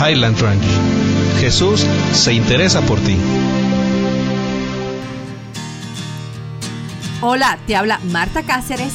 Highland Ranch. Jesús se interesa por ti. Hola, te habla Marta Cáceres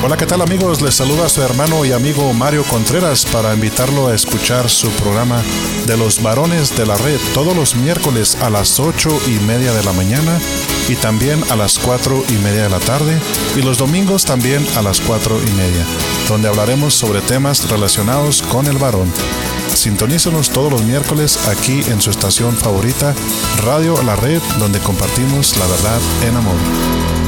Hola, ¿qué tal amigos? Les saluda su hermano y amigo Mario Contreras para invitarlo a escuchar su programa de los varones de la red todos los miércoles a las ocho y media de la mañana y también a las cuatro y media de la tarde y los domingos también a las cuatro y media, donde hablaremos sobre temas relacionados con el varón. Sintonícenos todos los miércoles aquí en su estación favorita, Radio La Red, donde compartimos la verdad en amor.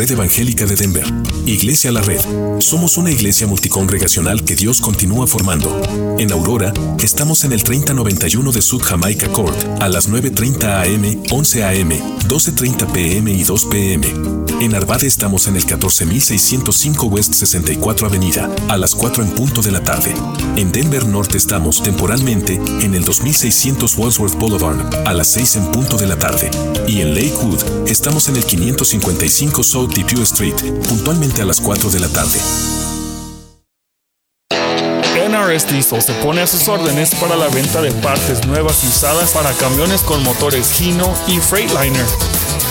Red Evangélica de Denver. Iglesia La Red. Somos una iglesia multicongregacional que Dios continúa formando. En Aurora, estamos en el 3091 de Sud Jamaica Court, a las 9.30 am, 11 am, 12.30 pm y 2 pm. En Arvada estamos en el 14605 West 64 Avenida, a las 4 en punto de la tarde. En Denver Norte estamos temporalmente en el 2600 Wadsworth Boulevard, a las 6 en punto de la tarde. Y en Lakewood estamos en el 555 South Depew Street, puntualmente a las 4 de la tarde. NRS Diesel se pone a sus órdenes para la venta de partes nuevas y usadas para camiones con motores Hino y Freightliner.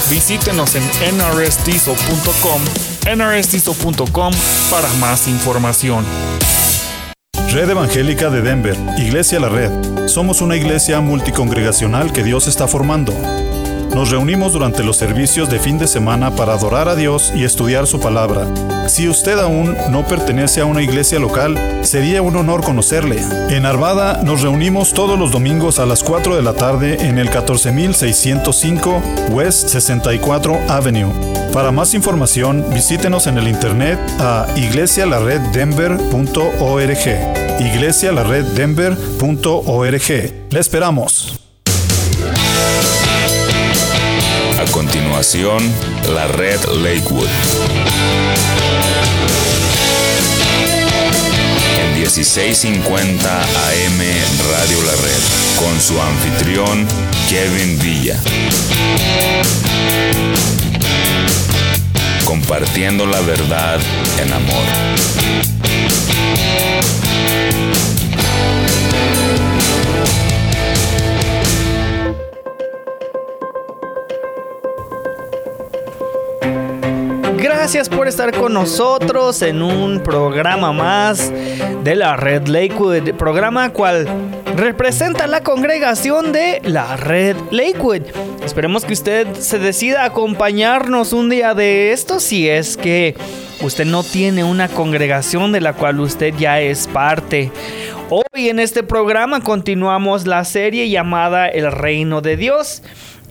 Visítenos en nrsdiesel.com, nrsdiesel.com para más información. Red Evangélica de Denver, Iglesia La Red. Somos una iglesia multicongregacional que Dios está formando. Nos reunimos durante los servicios de fin de semana para adorar a Dios y estudiar su palabra. Si usted aún no pertenece a una iglesia local, sería un honor conocerle. En Arvada nos reunimos todos los domingos a las 4 de la tarde en el 14605 West 64 Avenue. Para más información, visítenos en el internet a iglesialareddenver.org. iglesialareddenver.org. Le esperamos. Continuación, la red Lakewood. En 1650 AM Radio La Red, con su anfitrión Kevin Villa. Compartiendo la verdad en amor. Gracias por estar con nosotros en un programa más de la Red Lakewood, programa cual representa la congregación de la Red Lakewood. Esperemos que usted se decida a acompañarnos un día de esto si es que usted no tiene una congregación de la cual usted ya es parte. Hoy en este programa continuamos la serie llamada El Reino de Dios.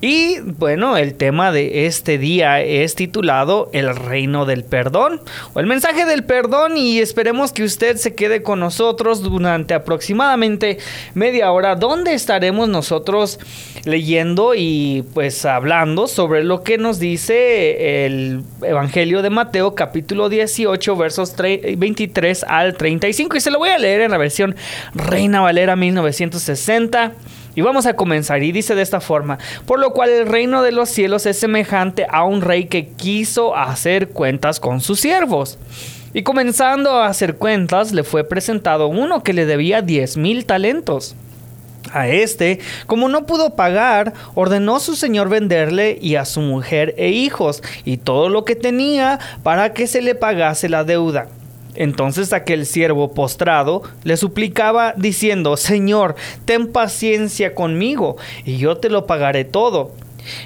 Y bueno, el tema de este día es titulado El reino del perdón o el mensaje del perdón y esperemos que usted se quede con nosotros durante aproximadamente media hora donde estaremos nosotros leyendo y pues hablando sobre lo que nos dice el Evangelio de Mateo capítulo 18 versos 23 al 35 y se lo voy a leer en la versión Reina Valera 1960. Y vamos a comenzar y dice de esta forma, por lo cual el reino de los cielos es semejante a un rey que quiso hacer cuentas con sus siervos. Y comenzando a hacer cuentas, le fue presentado uno que le debía 10 mil talentos. A este, como no pudo pagar, ordenó su señor venderle y a su mujer e hijos y todo lo que tenía para que se le pagase la deuda. Entonces aquel siervo postrado le suplicaba diciendo, Señor, ten paciencia conmigo, y yo te lo pagaré todo.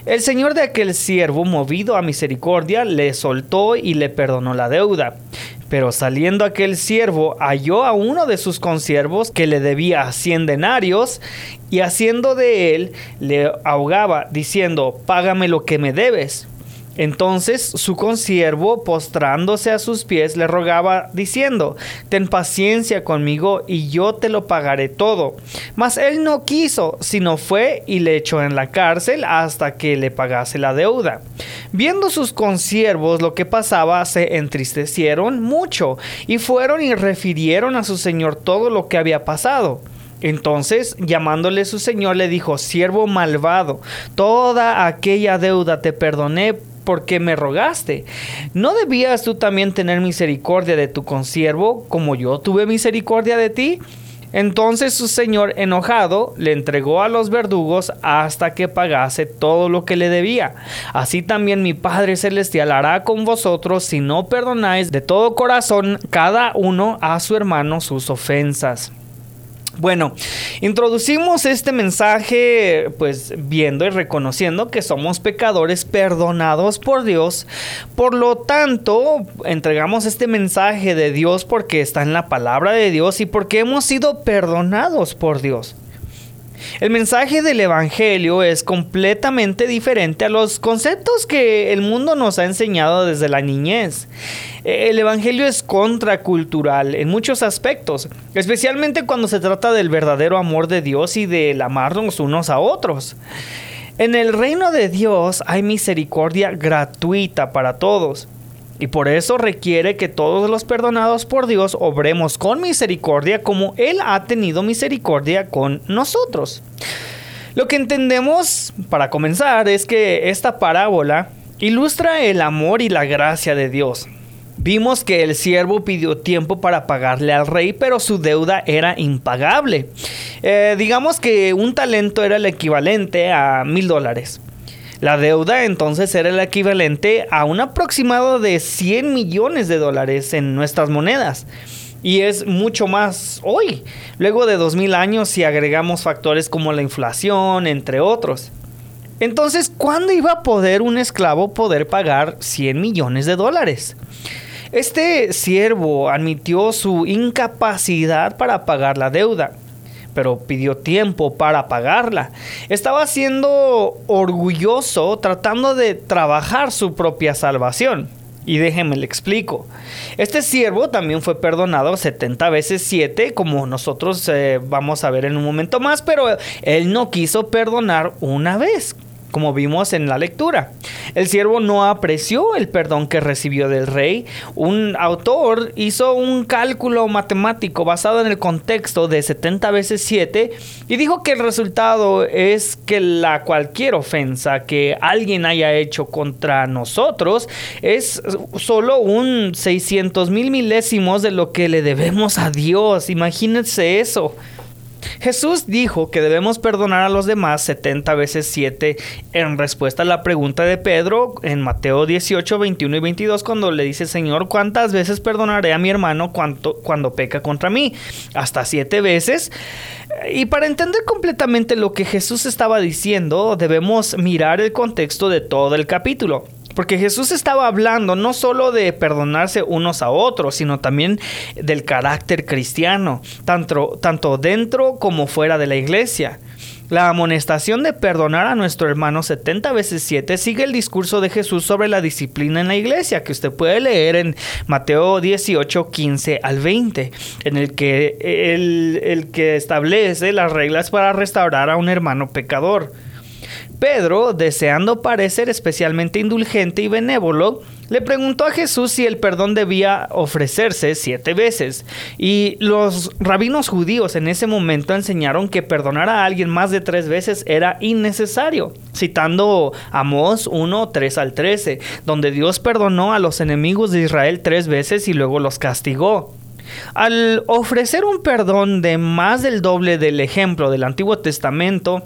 El señor de aquel siervo, movido a misericordia, le soltó y le perdonó la deuda. Pero saliendo aquel siervo halló a uno de sus consiervos que le debía cien denarios y haciendo de él le ahogaba diciendo, págame lo que me debes. Entonces su consiervo, postrándose a sus pies, le rogaba, diciendo, Ten paciencia conmigo y yo te lo pagaré todo. Mas él no quiso, sino fue y le echó en la cárcel hasta que le pagase la deuda. Viendo sus consiervos lo que pasaba, se entristecieron mucho y fueron y refirieron a su señor todo lo que había pasado. Entonces, llamándole su señor, le dijo, siervo malvado, toda aquella deuda te perdoné porque me rogaste. ¿No debías tú también tener misericordia de tu consiervo como yo tuve misericordia de ti? Entonces su señor enojado le entregó a los verdugos hasta que pagase todo lo que le debía. Así también mi Padre Celestial hará con vosotros si no perdonáis de todo corazón cada uno a su hermano sus ofensas. Bueno, introducimos este mensaje pues viendo y reconociendo que somos pecadores perdonados por Dios. Por lo tanto, entregamos este mensaje de Dios porque está en la palabra de Dios y porque hemos sido perdonados por Dios. El mensaje del Evangelio es completamente diferente a los conceptos que el mundo nos ha enseñado desde la niñez. El Evangelio es contracultural en muchos aspectos, especialmente cuando se trata del verdadero amor de Dios y del amarnos unos a otros. En el reino de Dios hay misericordia gratuita para todos. Y por eso requiere que todos los perdonados por Dios obremos con misericordia como Él ha tenido misericordia con nosotros. Lo que entendemos, para comenzar, es que esta parábola ilustra el amor y la gracia de Dios. Vimos que el siervo pidió tiempo para pagarle al rey, pero su deuda era impagable. Eh, digamos que un talento era el equivalente a mil dólares. La deuda entonces era el equivalente a un aproximado de 100 millones de dólares en nuestras monedas. Y es mucho más hoy, luego de 2000 años si agregamos factores como la inflación, entre otros. Entonces, ¿cuándo iba a poder un esclavo poder pagar 100 millones de dólares? Este siervo admitió su incapacidad para pagar la deuda pero pidió tiempo para pagarla. Estaba siendo orgulloso tratando de trabajar su propia salvación. Y déjenme le explico. Este siervo también fue perdonado 70 veces 7, como nosotros eh, vamos a ver en un momento más, pero él no quiso perdonar una vez como vimos en la lectura. El siervo no apreció el perdón que recibió del rey. Un autor hizo un cálculo matemático basado en el contexto de 70 veces 7 y dijo que el resultado es que la cualquier ofensa que alguien haya hecho contra nosotros es solo un 600 mil milésimos de lo que le debemos a Dios. Imagínense eso. Jesús dijo que debemos perdonar a los demás 70 veces 7 en respuesta a la pregunta de Pedro en Mateo 18, 21 y 22 cuando le dice, Señor, ¿cuántas veces perdonaré a mi hermano cuando, cuando peca contra mí? Hasta siete veces. Y para entender completamente lo que Jesús estaba diciendo, debemos mirar el contexto de todo el capítulo. Porque Jesús estaba hablando no solo de perdonarse unos a otros, sino también del carácter cristiano, tanto, dentro como fuera de la iglesia. La amonestación de perdonar a nuestro hermano 70 veces 7 sigue el discurso de Jesús sobre la disciplina en la iglesia, que usted puede leer en Mateo 18, 15 al 20, en el que el que establece las reglas para restaurar a un hermano pecador. Pedro, deseando parecer especialmente indulgente y benévolo, le preguntó a Jesús si el perdón debía ofrecerse siete veces. Y los rabinos judíos en ese momento enseñaron que perdonar a alguien más de tres veces era innecesario, citando Amós 1, 3 al 13, donde Dios perdonó a los enemigos de Israel tres veces y luego los castigó. Al ofrecer un perdón de más del doble del ejemplo del Antiguo Testamento,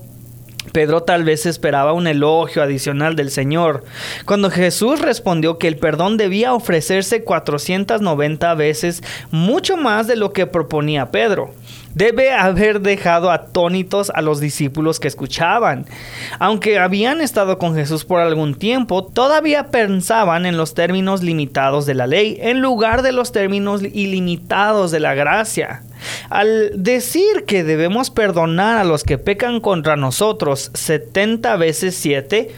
Pedro tal vez esperaba un elogio adicional del Señor, cuando Jesús respondió que el perdón debía ofrecerse 490 veces, mucho más de lo que proponía Pedro debe haber dejado atónitos a los discípulos que escuchaban. Aunque habían estado con Jesús por algún tiempo, todavía pensaban en los términos limitados de la ley en lugar de los términos ilimitados de la gracia. Al decir que debemos perdonar a los que pecan contra nosotros 70 veces 7,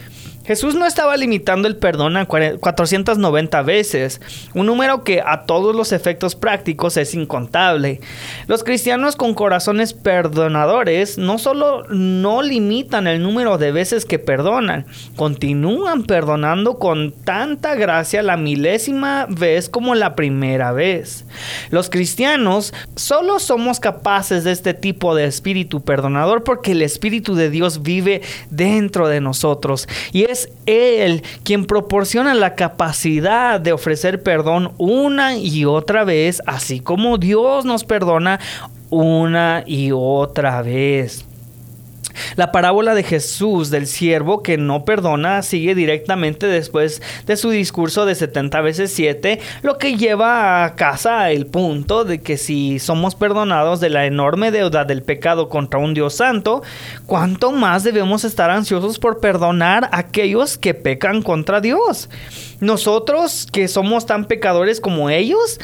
Jesús no estaba limitando el perdón a 490 veces, un número que a todos los efectos prácticos es incontable. Los cristianos con corazones perdonadores no solo no limitan el número de veces que perdonan, continúan perdonando con tanta gracia la milésima vez como la primera vez. Los cristianos solo somos capaces de este tipo de espíritu perdonador porque el Espíritu de Dios vive dentro de nosotros y es él quien proporciona la capacidad de ofrecer perdón una y otra vez, así como Dios nos perdona una y otra vez. La parábola de Jesús del siervo que no perdona sigue directamente después de su discurso de 70 veces 7, lo que lleva a casa el punto de que si somos perdonados de la enorme deuda del pecado contra un Dios santo, ¿cuánto más debemos estar ansiosos por perdonar a aquellos que pecan contra Dios? Nosotros que somos tan pecadores como ellos,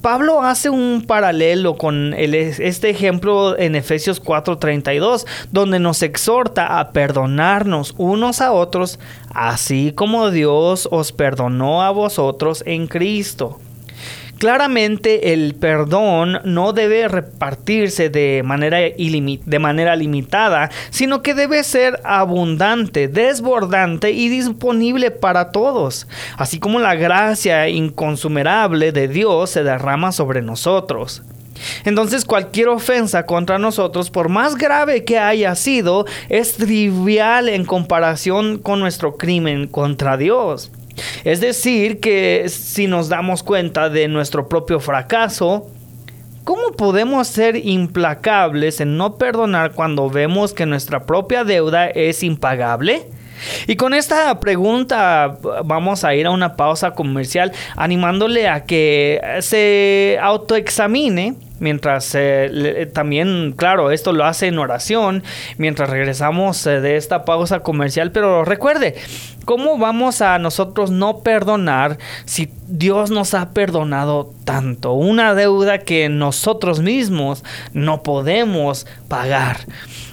Pablo hace un paralelo con este ejemplo en Efesios 4:32, donde nos exhorta a perdonarnos unos a otros, así como Dios os perdonó a vosotros en Cristo. Claramente el perdón no debe repartirse de manera, limitada, sino que debe ser abundante, desbordante y disponible para todos, así como la gracia inconsumerable de Dios se derrama sobre nosotros. Entonces cualquier ofensa contra nosotros, por más grave que haya sido, es trivial en comparación con nuestro crimen contra Dios. Es decir, que si nos damos cuenta de nuestro propio fracaso, ¿cómo podemos ser implacables en no perdonar cuando vemos que nuestra propia deuda es impagable? Y con esta pregunta vamos a ir a una pausa comercial animándole a que se autoexamine mientras eh, también, claro, esto lo hace en oración, mientras regresamos eh, de esta pausa comercial, pero recuerde, ¿cómo vamos a nosotros no perdonar si Dios nos ha perdonado tanto? Una deuda que nosotros mismos no podemos pagar.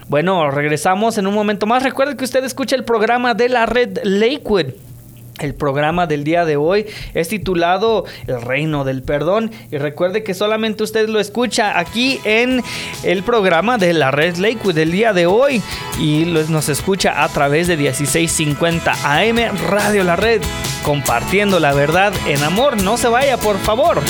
Bueno, regresamos en un momento más. Recuerde que usted escucha el programa de la red Lakewood. El programa del día de hoy es titulado El Reino del Perdón y recuerde que solamente usted lo escucha aquí en el programa de la Red Lakewood del día de hoy y nos escucha a través de 1650 AM Radio La Red compartiendo la verdad en amor. No se vaya, por favor.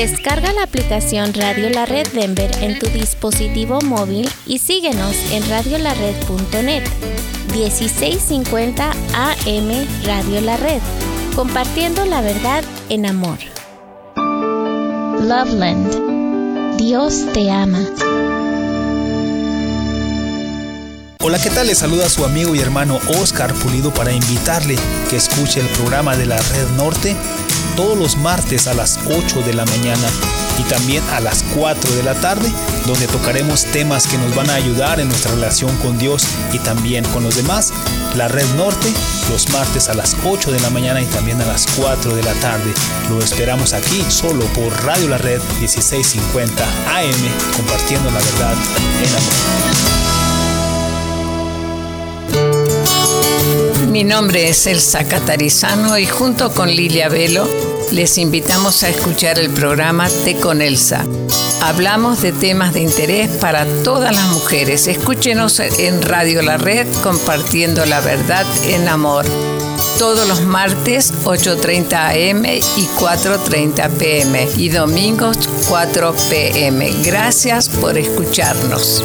Descarga la aplicación Radio La Red Denver en tu dispositivo móvil y síguenos en radiolared.net. 1650 AM Radio La Red, compartiendo la verdad en amor. Loveland. Dios te ama. Hola, ¿qué tal? Le saluda su amigo y hermano Oscar Pulido para invitarle que escuche el programa de la Red Norte todos los martes a las 8 de la mañana y también a las 4 de la tarde, donde tocaremos temas que nos van a ayudar en nuestra relación con Dios y también con los demás. La Red Norte, los martes a las 8 de la mañana y también a las 4 de la tarde. Lo esperamos aquí solo por Radio La Red 1650 AM, compartiendo la verdad en amor. Mi nombre es Elsa Catarizano y junto con Lilia Velo les invitamos a escuchar el programa Te con Elsa. Hablamos de temas de interés para todas las mujeres. Escúchenos en Radio La Red compartiendo la verdad en amor. Todos los martes 8.30 am y 4.30 pm y domingos 4 pm. Gracias por escucharnos.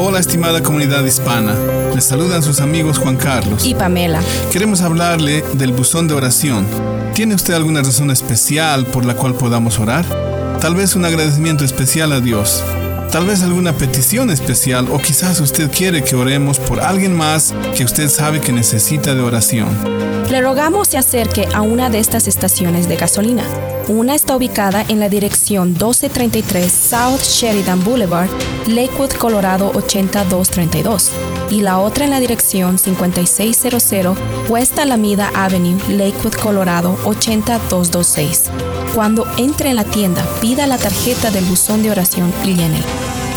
Hola estimada comunidad hispana, les saludan sus amigos Juan Carlos y Pamela. Queremos hablarle del buzón de oración. ¿Tiene usted alguna razón especial por la cual podamos orar? Tal vez un agradecimiento especial a Dios. Tal vez alguna petición especial o quizás usted quiere que oremos por alguien más que usted sabe que necesita de oración. Le rogamos se acerque a una de estas estaciones de gasolina. Una está ubicada en la dirección 1233 South Sheridan Boulevard, Lakewood, Colorado 8232, y la otra en la dirección 5600 West Alameda Avenue, Lakewood, Colorado 80226. Cuando entre en la tienda, pida la tarjeta del buzón de oración y llene.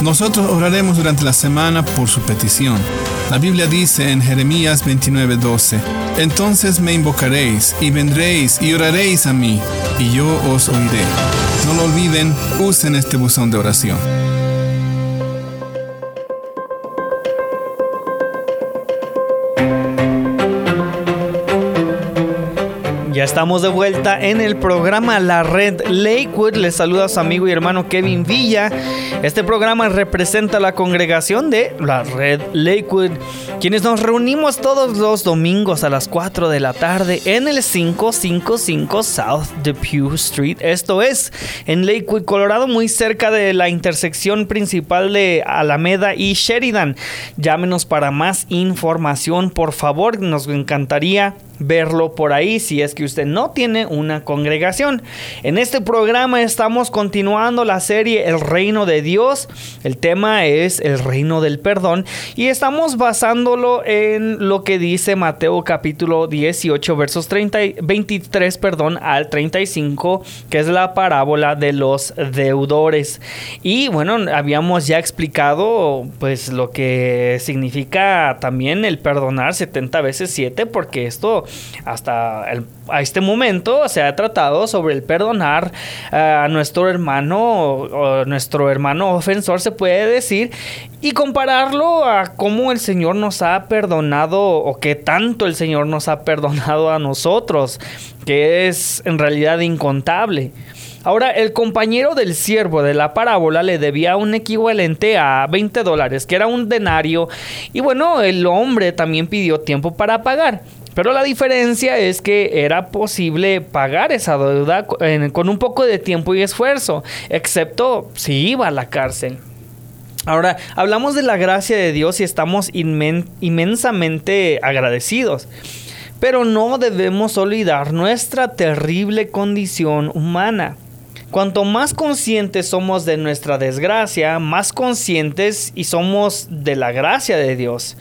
Nosotros oraremos durante la semana por su petición. La Biblia dice en Jeremías 29:12, Entonces me invocaréis y vendréis y oraréis a mí, y yo os oiré. No lo olviden, usen este buzón de oración. Ya estamos de vuelta en el programa La Red Lakewood. Les saluda a su amigo y hermano Kevin Villa. Este programa representa la congregación de La Red Lakewood, quienes nos reunimos todos los domingos a las 4 de la tarde en el 555 South Depew Street. Esto es en Lakewood, Colorado, muy cerca de la intersección principal de Alameda y Sheridan. Llámenos para más información, por favor. Nos encantaría verlo por ahí si es que usted no tiene una congregación. En este programa estamos continuando la serie El reino de Dios. El tema es el reino del perdón y estamos basándolo en lo que dice Mateo capítulo 18 versos 30, 23 perdón, al 35 que es la parábola de los deudores. Y bueno, habíamos ya explicado pues lo que significa también el perdonar 70 veces 7 porque esto hasta a este momento se ha tratado sobre el perdonar a nuestro hermano o nuestro hermano ofensor se puede decir y compararlo a cómo el Señor nos ha perdonado o qué tanto el Señor nos ha perdonado a nosotros, que es en realidad incontable. Ahora, el compañero del siervo de la parábola le debía un equivalente a 20 dólares, que era un denario, y bueno, el hombre también pidió tiempo para pagar. Pero la diferencia es que era posible pagar esa deuda con un poco de tiempo y esfuerzo, excepto si iba a la cárcel. Ahora, hablamos de la gracia de Dios y estamos inmensamente agradecidos. Pero no debemos olvidar nuestra terrible condición humana. Cuanto más conscientes somos de nuestra desgracia, más conscientes y somos de la gracia de Dios.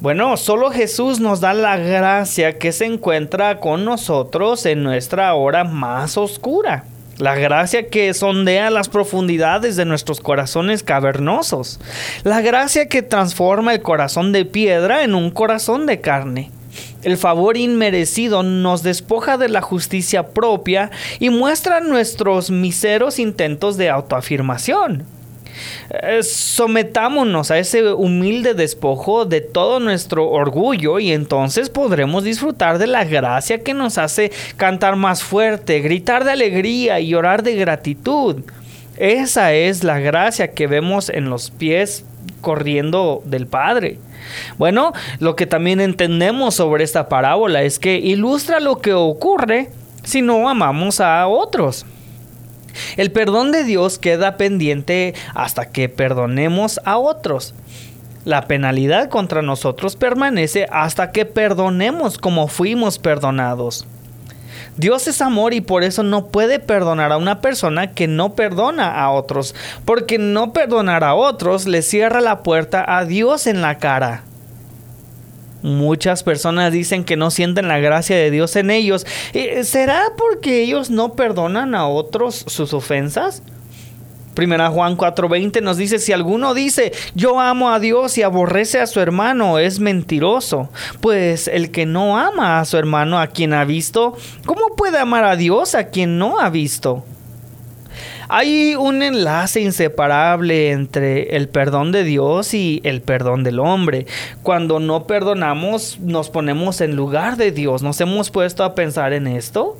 Bueno, solo Jesús nos da la gracia que se encuentra con nosotros en nuestra hora más oscura. La gracia que sondea las profundidades de nuestros corazones cavernosos. La gracia que transforma el corazón de piedra en un corazón de carne. El favor inmerecido nos despoja de la justicia propia y muestra nuestros miseros intentos de autoafirmación. Eh, sometámonos a ese humilde despojo de todo nuestro orgullo y entonces podremos disfrutar de la gracia que nos hace cantar más fuerte, gritar de alegría y orar de gratitud. Esa es la gracia que vemos en los pies corriendo del Padre. Bueno, lo que también entendemos sobre esta parábola es que ilustra lo que ocurre si no amamos a otros. El perdón de Dios queda pendiente hasta que perdonemos a otros. La penalidad contra nosotros permanece hasta que perdonemos como fuimos perdonados. Dios es amor y por eso no puede perdonar a una persona que no perdona a otros, porque no perdonar a otros le cierra la puerta a Dios en la cara. Muchas personas dicen que no sienten la gracia de Dios en ellos. Eh, ¿Será porque ellos no perdonan a otros sus ofensas? Primera Juan 4:20 nos dice, si alguno dice, yo amo a Dios y aborrece a su hermano, es mentiroso. Pues el que no ama a su hermano a quien ha visto, ¿cómo puede amar a Dios a quien no ha visto? Hay un enlace inseparable entre el perdón de Dios y el perdón del hombre. Cuando no perdonamos, nos ponemos en lugar de Dios. ¿Nos hemos puesto a pensar en esto?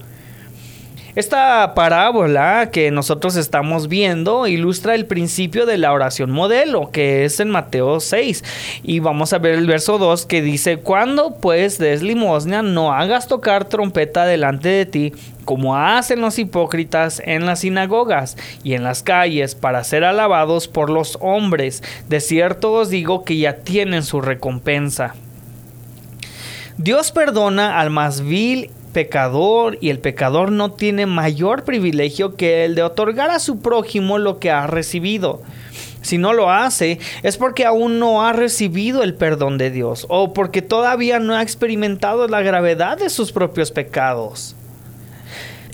Esta parábola que nosotros estamos viendo ilustra el principio de la oración modelo, que es en Mateo 6. Y vamos a ver el verso 2 que dice, cuando pues des limosna, no hagas tocar trompeta delante de ti, como hacen los hipócritas en las sinagogas y en las calles para ser alabados por los hombres. De cierto os digo que ya tienen su recompensa. Dios perdona al más vil pecador y el pecador no tiene mayor privilegio que el de otorgar a su prójimo lo que ha recibido. Si no lo hace, es porque aún no ha recibido el perdón de Dios o porque todavía no ha experimentado la gravedad de sus propios pecados.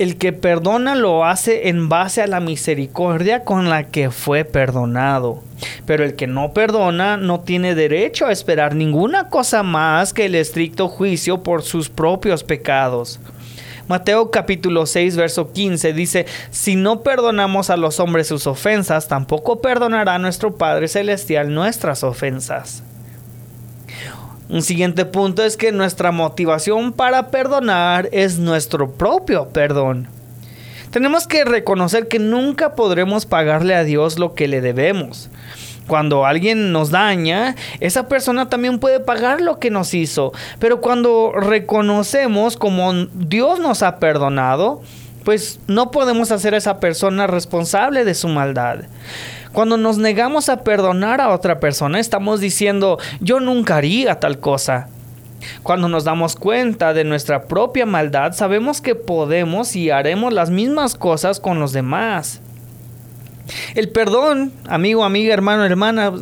El que perdona lo hace en base a la misericordia con la que fue perdonado. Pero el que no perdona no tiene derecho a esperar ninguna cosa más que el estricto juicio por sus propios pecados. Mateo capítulo 6, verso 15 dice, si no perdonamos a los hombres sus ofensas, tampoco perdonará nuestro Padre Celestial nuestras ofensas. Un siguiente punto es que nuestra motivación para perdonar es nuestro propio perdón. Tenemos que reconocer que nunca podremos pagarle a Dios lo que le debemos. Cuando alguien nos daña, esa persona también puede pagar lo que nos hizo. Pero cuando reconocemos como Dios nos ha perdonado, pues no podemos hacer a esa persona responsable de su maldad. Cuando nos negamos a perdonar a otra persona, estamos diciendo, yo nunca haría tal cosa. Cuando nos damos cuenta de nuestra propia maldad, sabemos que podemos y haremos las mismas cosas con los demás. El perdón, amigo, amiga, hermano, hermana,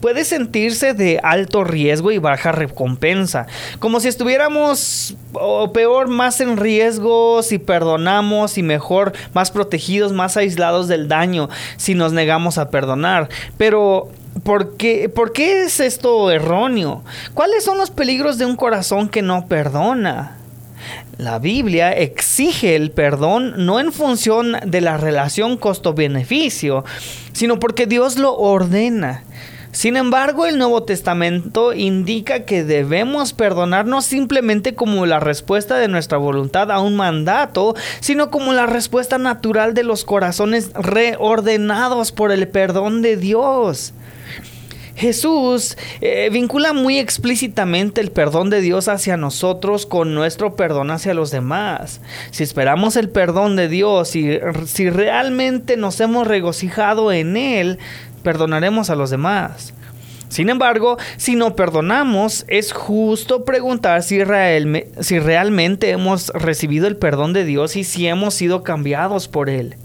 puede sentirse de alto riesgo y baja recompensa, como si estuviéramos o peor más en riesgo si perdonamos y mejor más protegidos, más aislados del daño si nos negamos a perdonar. Pero ¿Por qué, ¿Por qué es esto erróneo? ¿Cuáles son los peligros de un corazón que no perdona? La Biblia exige el perdón no en función de la relación costo-beneficio, sino porque Dios lo ordena. Sin embargo, el Nuevo Testamento indica que debemos perdonar no simplemente como la respuesta de nuestra voluntad a un mandato, sino como la respuesta natural de los corazones reordenados por el perdón de Dios. Jesús eh, vincula muy explícitamente el perdón de Dios hacia nosotros con nuestro perdón hacia los demás. Si esperamos el perdón de Dios y si realmente nos hemos regocijado en Él, perdonaremos a los demás. Sin embargo, si no perdonamos, es justo preguntar si, si, realmente hemos recibido el perdón de Dios y si hemos sido cambiados por Él.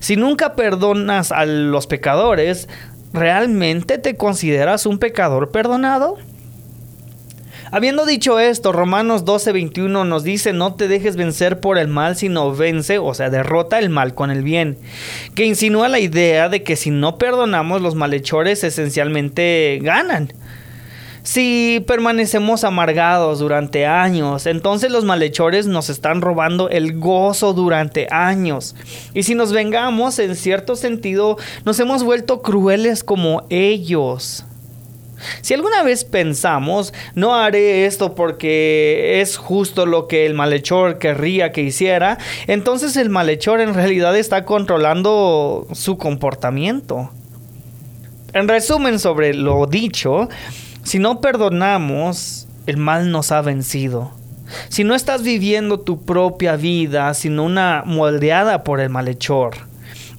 Si nunca perdonas a los pecadores, ¿realmente te consideras un pecador perdonado? Habiendo dicho esto, Romanos 12:21 nos dice, no te dejes vencer por el mal, sino vence, o sea, derrota el mal con el bien, que insinúa la idea de que si no perdonamos, los malhechores esencialmente ganan. Si permanecemos amargados durante años, entonces los malhechores nos están robando el gozo durante años. Y si nos vengamos, en cierto sentido, nos hemos vuelto crueles como ellos. Si alguna vez pensamos, no haré esto porque es justo lo que el malhechor querría que hiciera, entonces el malhechor en realidad está controlando su comportamiento. En resumen sobre lo dicho, si no perdonamos, el mal nos ha vencido. Si no estás viviendo tu propia vida, sino una moldeada por el malhechor,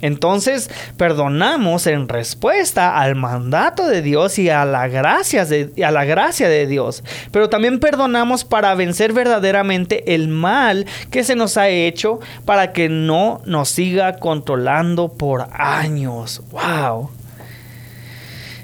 Entonces perdonamos en respuesta al mandato de Dios y a la, gracia de, a la gracia de Dios. Pero también perdonamos para vencer verdaderamente el mal que se nos ha hecho para que no nos siga controlando por años. ¡Wow!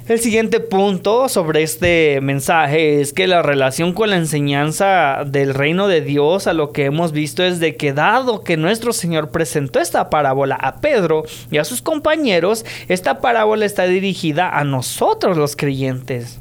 El siguiente punto sobre este mensaje es que la relación con la enseñanza del reino de Dios a lo que hemos visto es de que dado que nuestro Señor presentó esta parábola a Pedro y a sus compañeros, esta parábola está dirigida a nosotros los creyentes.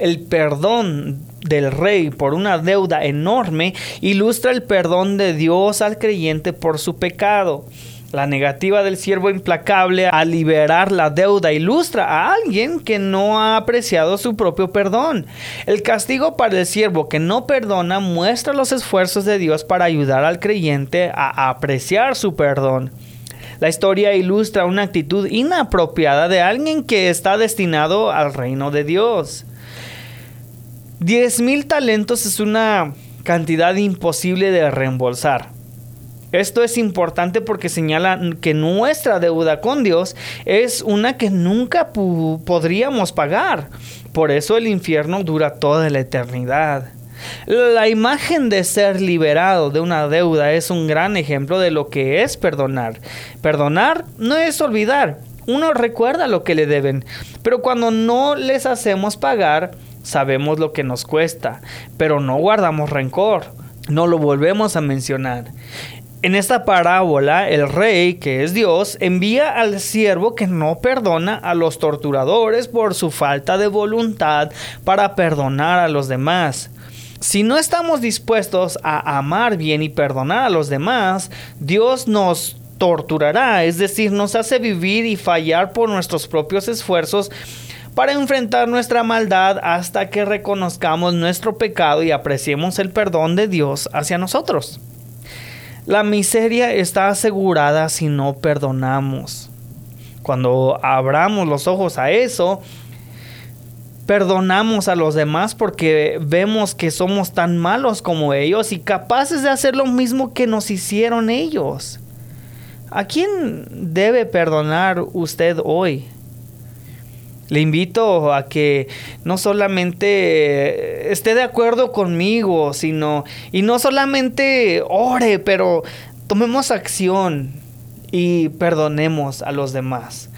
El perdón del rey por una deuda enorme ilustra el perdón de Dios al creyente por su pecado. La negativa del siervo implacable a liberar la deuda ilustra a alguien que no ha apreciado su propio perdón. El castigo para el siervo que no perdona muestra los esfuerzos de Dios para ayudar al creyente a apreciar su perdón. La historia ilustra una actitud inapropiada de alguien que está destinado al reino de Dios. Diez mil talentos es una cantidad imposible de reembolsar. Esto es importante porque señala que nuestra deuda con Dios es una que nunca podríamos pagar. Por eso el infierno dura toda la eternidad. La imagen de ser liberado de una deuda es un gran ejemplo de lo que es perdonar. Perdonar no es olvidar. Uno recuerda lo que le deben, pero cuando no les hacemos pagar, sabemos lo que nos cuesta, pero no guardamos rencor, no lo volvemos a mencionar. En esta parábola, el rey, que es Dios, envía al siervo que no perdona a los torturadores por su falta de voluntad para perdonar a los demás. Si no estamos dispuestos a amar bien y perdonar a los demás, Dios nos torturará, es decir, nos hace vivir y fallar por nuestros propios esfuerzos para enfrentar nuestra maldad hasta que reconozcamos nuestro pecado y apreciemos el perdón de Dios hacia nosotros. La miseria está asegurada si no perdonamos. Cuando abramos los ojos a eso, perdonamos a los demás porque vemos que somos tan malos como ellos y capaces de hacer lo mismo que nos hicieron ellos. ¿A quién debe perdonar usted hoy? Le invito a que no solamente esté de acuerdo conmigo, sino y no solamente ore, pero tomemos acción y perdonemos a los demás.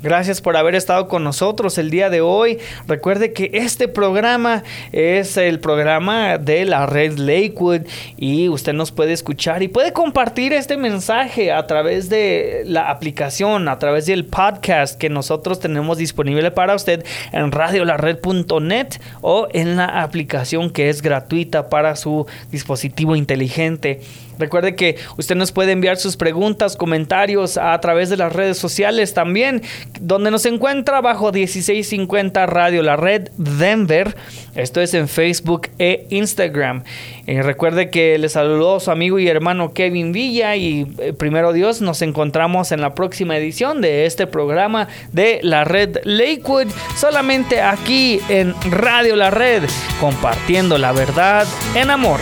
Gracias por haber estado con nosotros el día de hoy. Recuerde que este programa es el programa de la red Lakewood y usted nos puede escuchar y puede compartir este mensaje a través de la aplicación, a través del podcast que nosotros tenemos disponible para usted en radiolared.net o en la aplicación que es gratuita para su dispositivo inteligente. Recuerde que usted nos puede enviar sus preguntas, comentarios a través de las redes sociales también, donde nos encuentra bajo 1650 Radio La Red Denver. Esto es en Facebook e Instagram. Y recuerde que le saludó su amigo y hermano Kevin Villa y eh, primero Dios nos encontramos en la próxima edición de este programa de la Red Lakewood, solamente aquí en Radio La Red, compartiendo la verdad en amor.